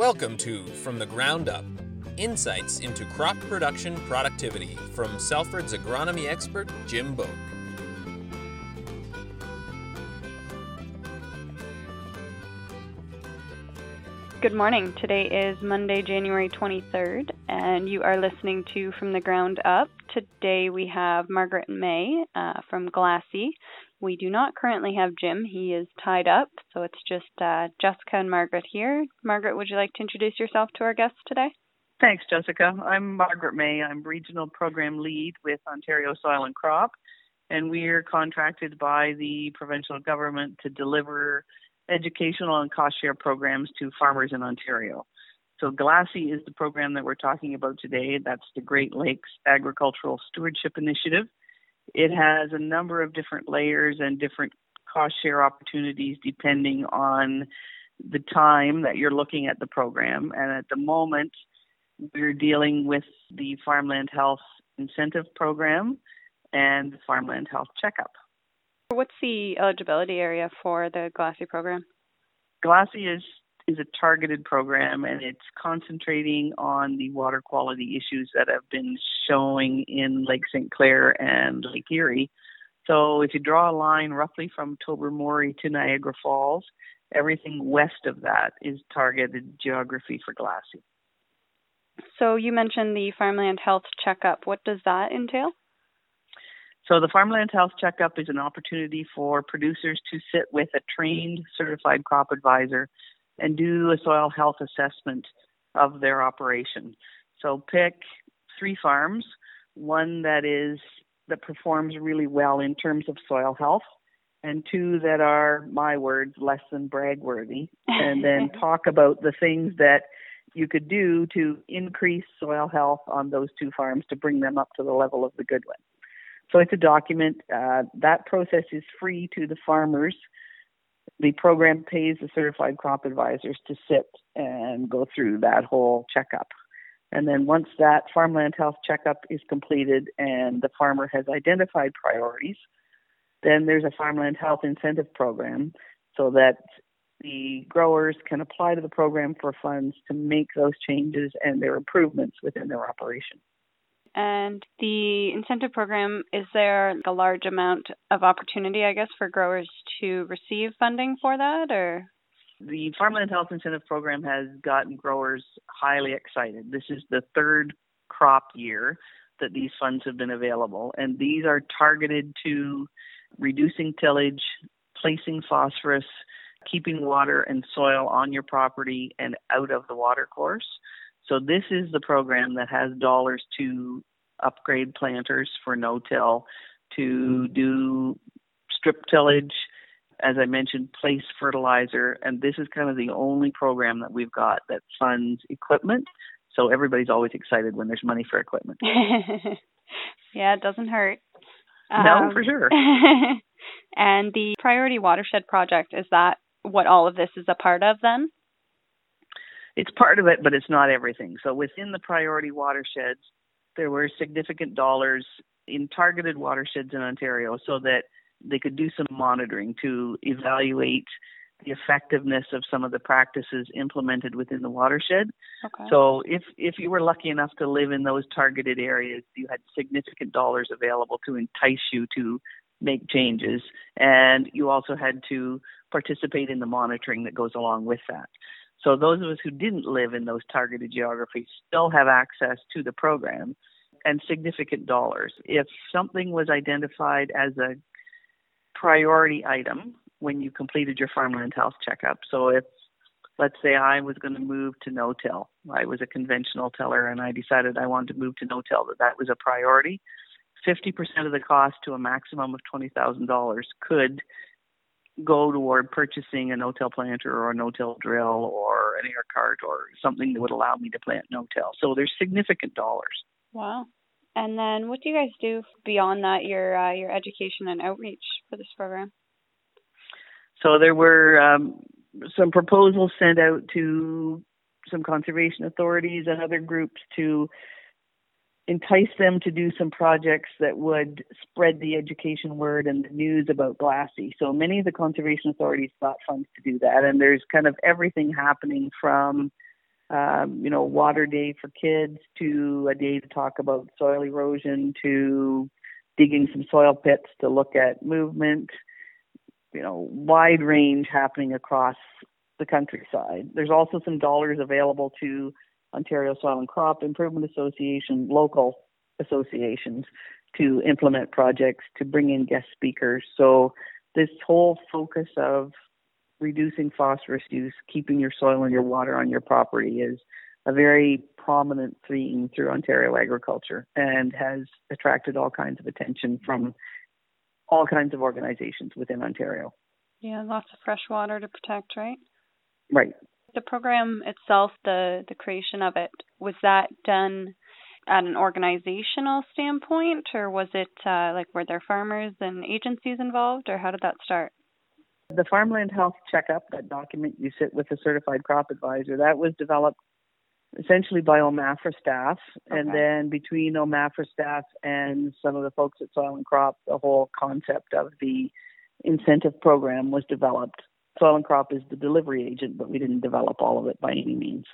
Welcome to From the Ground Up Insights into Crop Production Productivity from Salford's agronomy expert Jim Boak. Good morning. Today is Monday, January 23rd, and you are listening to From the Ground Up. Today we have Margaret May uh, from GLASI. We do not currently have Jim. He is tied up, so it's just uh, Jessica and Margaret here. Margaret, would you like to introduce yourself to our guests today? Thanks, Jessica. I'm Margaret May. I'm Regional Program Lead with Ontario Soil and Crop, and we're contracted by the provincial government to deliver educational and cost share programs to farmers in Ontario. So, GLASI is the program that we're talking about today. That's the Great Lakes Agricultural Stewardship Initiative. It has a number of different layers and different cost share opportunities depending on the time that you're looking at the program. And at the moment, we're dealing with the Farmland Health Incentive Program and the Farmland Health Checkup. What's the eligibility area for the GLASI program? GLASI is is a targeted program and it's concentrating on the water quality issues that have been showing in Lake St. Clair and Lake Erie. So if you draw a line roughly from Tobermory to Niagara Falls, everything west of that is targeted geography for GLASI. So you mentioned the farmland health checkup. What does that entail? So the Farmland Health Checkup is an opportunity for producers to sit with a trained certified crop advisor and do a soil health assessment of their operation. So pick three farms, one that is that performs really well in terms of soil health and two that are my words less than bragworthy and then talk about the things that you could do to increase soil health on those two farms to bring them up to the level of the good one. So it's a document. Uh, that process is free to the farmers. The program pays the certified crop advisors to sit and go through that whole checkup. And then once that farmland health checkup is completed and the farmer has identified priorities, then there's a farmland health incentive program so that the growers can apply to the program for funds to make those changes and their improvements within their operation. And the incentive program, is there a large amount of opportunity, I guess, for growers to receive funding for that or? The Farmland Health Incentive Program has gotten growers highly excited. This is the third crop year that these funds have been available, and these are targeted to reducing tillage, placing phosphorus, keeping water and soil on your property and out of the water course. So this is the program that has dollars to upgrade planters for no-till, to do strip tillage, as I mentioned, place fertilizer, and this is kind of the only program that we've got that funds equipment. So everybody's always excited when there's money for equipment. yeah, it doesn't hurt. No, um, for sure. and the Priority Watershed Project, is that what all of this is a part of then? It's part of it, but it's not everything. So within the priority watersheds, there were significant dollars in targeted watersheds in Ontario so that they could do some monitoring to evaluate the effectiveness of some of the practices implemented within the watershed. Okay. So if if you were lucky enough to live in those targeted areas, you had significant dollars available to entice you to make changes and you also had to participate in the monitoring that goes along with that. So those of us who didn't live in those targeted geographies still have access to the program and significant dollars. If something was identified as a priority item when you completed your farmland health checkup, so if let's say I was going to move to no-till, I was a conventional tiller and I decided I wanted to move to no-till, that that was a priority. 50% of the cost to a maximum of $20,000 could go toward purchasing a no-till planter or a no-till drill or an air cart or something that would allow me to plant no-till. So there's significant dollars. Wow. And then what do you guys do beyond that, your uh, your education and outreach for this program? So there were um, some proposals sent out to some conservation authorities and other groups to entice them to do some projects that would spread the education word and the news about GLASI. So many of the conservation authorities got funds to do that, and there's kind of everything happening from um, you know, water day for kids to a day to talk about soil erosion to digging some soil pits to look at movement, you know, wide range happening across the countryside. There's also some dollars available to Ontario Soil and Crop Improvement Association, local associations to implement projects, to bring in guest speakers. So this whole focus of reducing phosphorus use, keeping your soil and your water on your property is a very prominent theme through Ontario agriculture and has attracted all kinds of attention from all kinds of organizations within Ontario. Yeah, lots of fresh water to protect, right? Right. The program itself, the the creation of it, was that done at an organizational standpoint, or was it uh, like were there farmers and agencies involved, or how did that start? The Farmland Health Checkup, that document you sit with a certified crop advisor, that was developed essentially by OMAFRA staff, okay. and then between OMAFRA staff and some of the folks at Soil and Crop, the whole concept of the incentive program was developed. Soil and Crop is the delivery agent, but we didn't develop all of it by any means.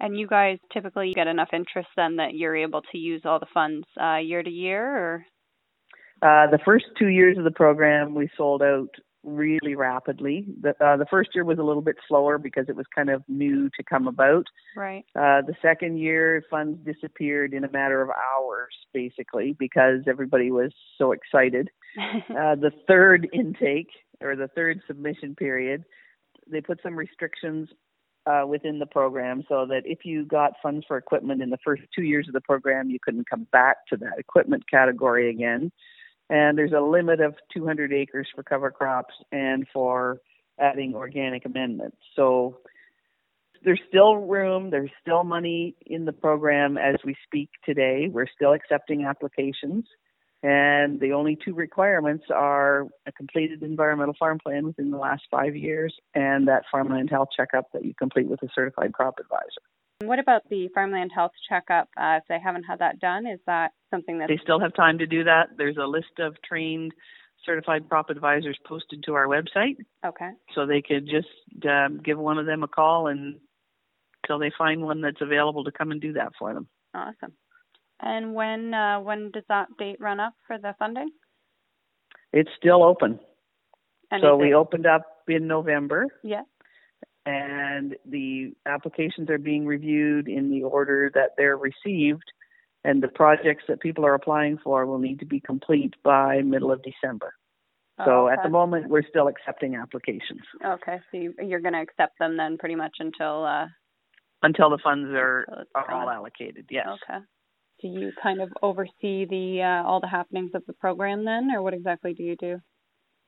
And you guys typically get enough interest then that you're able to use all the funds uh, year to year, or? Uh, the first two years of the program, we sold out really rapidly. The, uh, the first year was a little bit slower because it was kind of new to come about. Right. Uh, the second year, funds disappeared in a matter of hours, basically, because everybody was so excited. uh, the third intake or the third submission period, they put some restrictions uh, within the program so that if you got funds for equipment in the first two years of the program, you couldn't come back to that equipment category again. And there's a limit of 200 acres for cover crops and for adding organic amendments. So there's still room, there's still money in the program as we speak today. We're still accepting applications. And the only two requirements are a completed environmental farm plan within the last five years and that farmland health checkup that you complete with a certified crop advisor. What about the farmland health checkup? Uh, if they haven't had that done, is that something that they still have time to do that? There's a list of trained certified crop advisors posted to our website. Okay. So they could just um, give one of them a call and until they find one that's available to come and do that for them. Awesome. And when uh, when does that date run up for the funding? It's still open. And so we opened up in November. Yeah. And the applications are being reviewed in the order that they're received, and the projects that people are applying for will need to be complete by middle of December. So oh, okay. at the moment, we're still accepting applications. Okay, so you, are going to accept them then pretty much until uh, until the funds are are all allocated. Yes. Okay do you kind of oversee the uh, all the happenings of the program then, or what exactly do you do?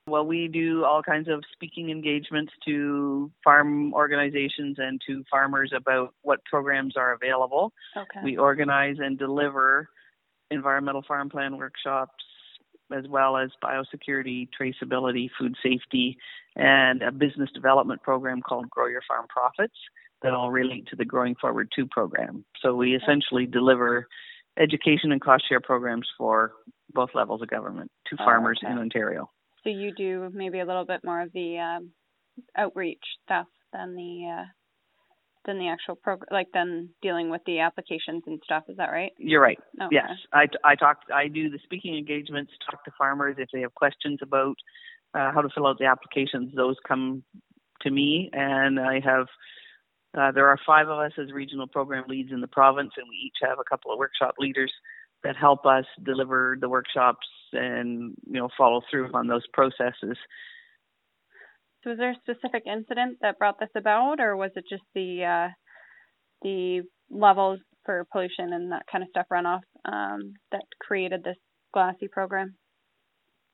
Well, we do all kinds of speaking engagements to farm organizations and to farmers about what programs are available. Okay. We organize and deliver environmental farm plan workshops as well as biosecurity, traceability, food safety, and a business development program called Grow Your Farm Profits that all relate to the Growing Forward 2 program. So we essentially deliver education and cost share programs for both levels of government to oh, farmers okay. in Ontario. So you do maybe a little bit more of the um, outreach stuff than the uh, than the actual program, like than dealing with the applications and stuff. Is that right? You're right. Okay. Yes, I I talk I do the speaking engagements, talk to farmers if they have questions about uh, how to fill out the applications. Those come to me, and I have uh, there are five of us as regional program leads in the province, and we each have a couple of workshop leaders that help us deliver the workshops and you know follow through on those processes. So, was there a specific incident that brought this about, or was it just the uh, the levels for pollution and that kind of stuff runoff um, that created this GLASI program?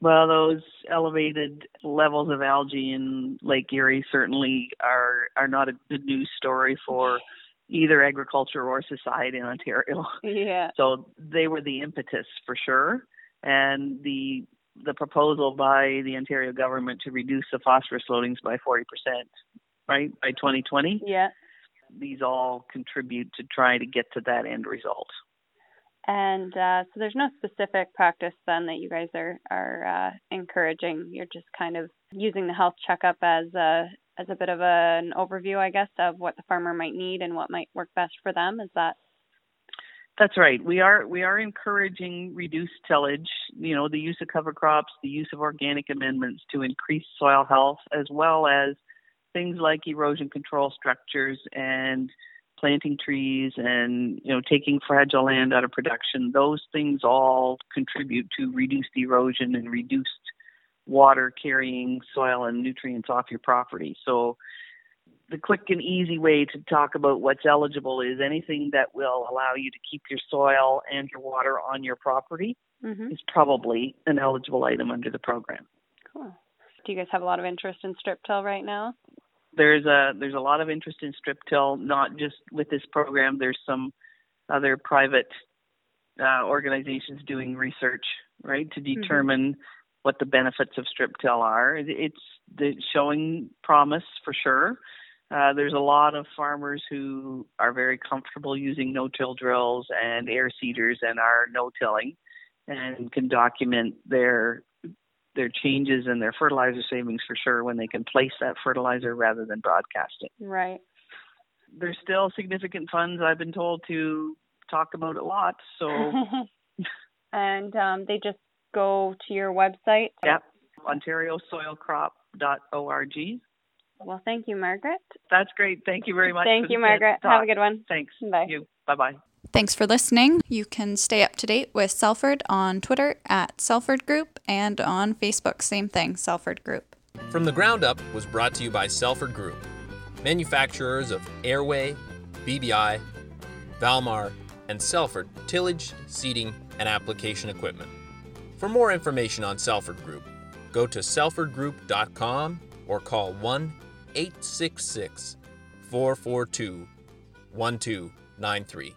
Well, those elevated levels of algae in Lake Erie certainly are are not a good news story for either agriculture or society in Ontario. Yeah. So they were the impetus for sure, and the the proposal by the Ontario government to reduce the phosphorus loadings by 40%, right, by 2020. Yeah. These all contribute to try to get to that end result. And uh, so there's no specific practice then that you guys are are uh, encouraging. You're just kind of using the health checkup as a as a bit of a, an overview, I guess, of what the farmer might need and what might work best for them. Is that that's right. We are we are encouraging reduced tillage, you know, the use of cover crops, the use of organic amendments to increase soil health, as well as things like erosion control structures and planting trees and you know taking fragile land out of production. Those things all contribute to reduced erosion and reduced water carrying soil and nutrients off your property. So the quick and easy way to talk about what's eligible is anything that will allow you to keep your soil and your water on your property mm-hmm. is probably an eligible item under the program. Cool. Do you guys have a lot of interest in strip till right now? There's a there's a lot of interest in strip till, not just with this program. There's some other private uh, organizations doing research, right, to mm-hmm. determine mm-hmm. what the benefits of strip till are. It's, it's showing promise for sure. Uh, there's a lot of farmers who are very comfortable using no-till drills and air seeders and are no-tilling and can document their their changes and their fertilizer savings for sure when they can place that fertilizer rather than broadcast it. Right. There's still significant funds I've been told to talk about a lot. So and um, they just go to your website. Yep. OntarioSoilCrop.org. Well, thank you, Margaret. That's great. Thank you very much. Thank you, Margaret. Have a good one. Thanks. Bye. You. Bye bye. Thanks for listening. You can stay up to date with Salford on Twitter at Salford Group and on Facebook, same thing, Salford Group. From the Ground Up was brought to you by Salford Group, manufacturers of Airway, BBI, Valmar, and Salford tillage, seeding, and application equipment. For more information on Salford Group, go to salfordgroup.com or call 1 866 442 1293.